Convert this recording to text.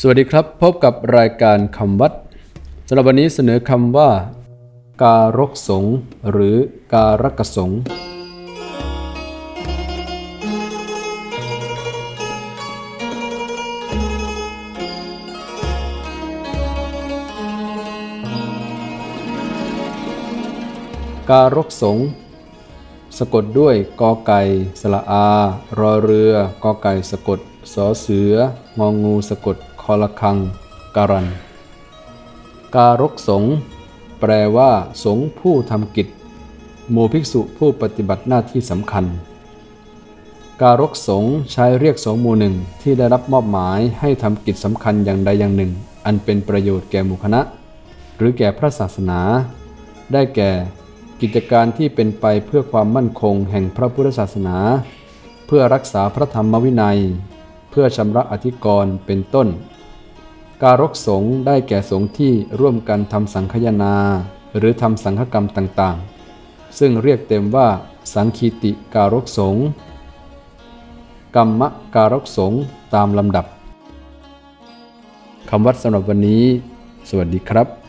สวัสดีครับ พบกับรายการคำวัดสำหรับวันนี้เสนอคำว่า การกสงหรือการกสงการกสง สะกดด้วยกอไก่สระอา รอเรือกอไก่สะกดสอเสืององูสะกดคอละคัง การัน การกสง์แปลว่า สงผู้ทำกิจหมู่ภิกษุผู้ปฏิบัติหน้าที่สำคัญ การกสง์ใช้เรียกสงฆ์หมู่หนึ่งที่ได้รับมอบหมายให้ทำกิจสำคัญอย่างใดอย่างหนึ่ง อันเป็นประโยชน์แก่หมู่คณะ หรือแก่พระศาสนา ได้แก่ กิจการที่เป็นไปเพื่อความมั่นคงแห่งพระพุทธศาสนา เพื่อรักษาพระธรรมวินัย เพื่อชำระอธิกรณ์เป็นต้น การกสงฆ์ได้แก่สงฆ์ที่ร่วมกันทำสังคยนา หรือทำสังฆกรรมต่างๆ ซึ่งเรียกเต็มว่า สังคีติการกสงกรรมการกสงตามลำดับคำวัดสำหรับวันนี้ สวัสดีครับ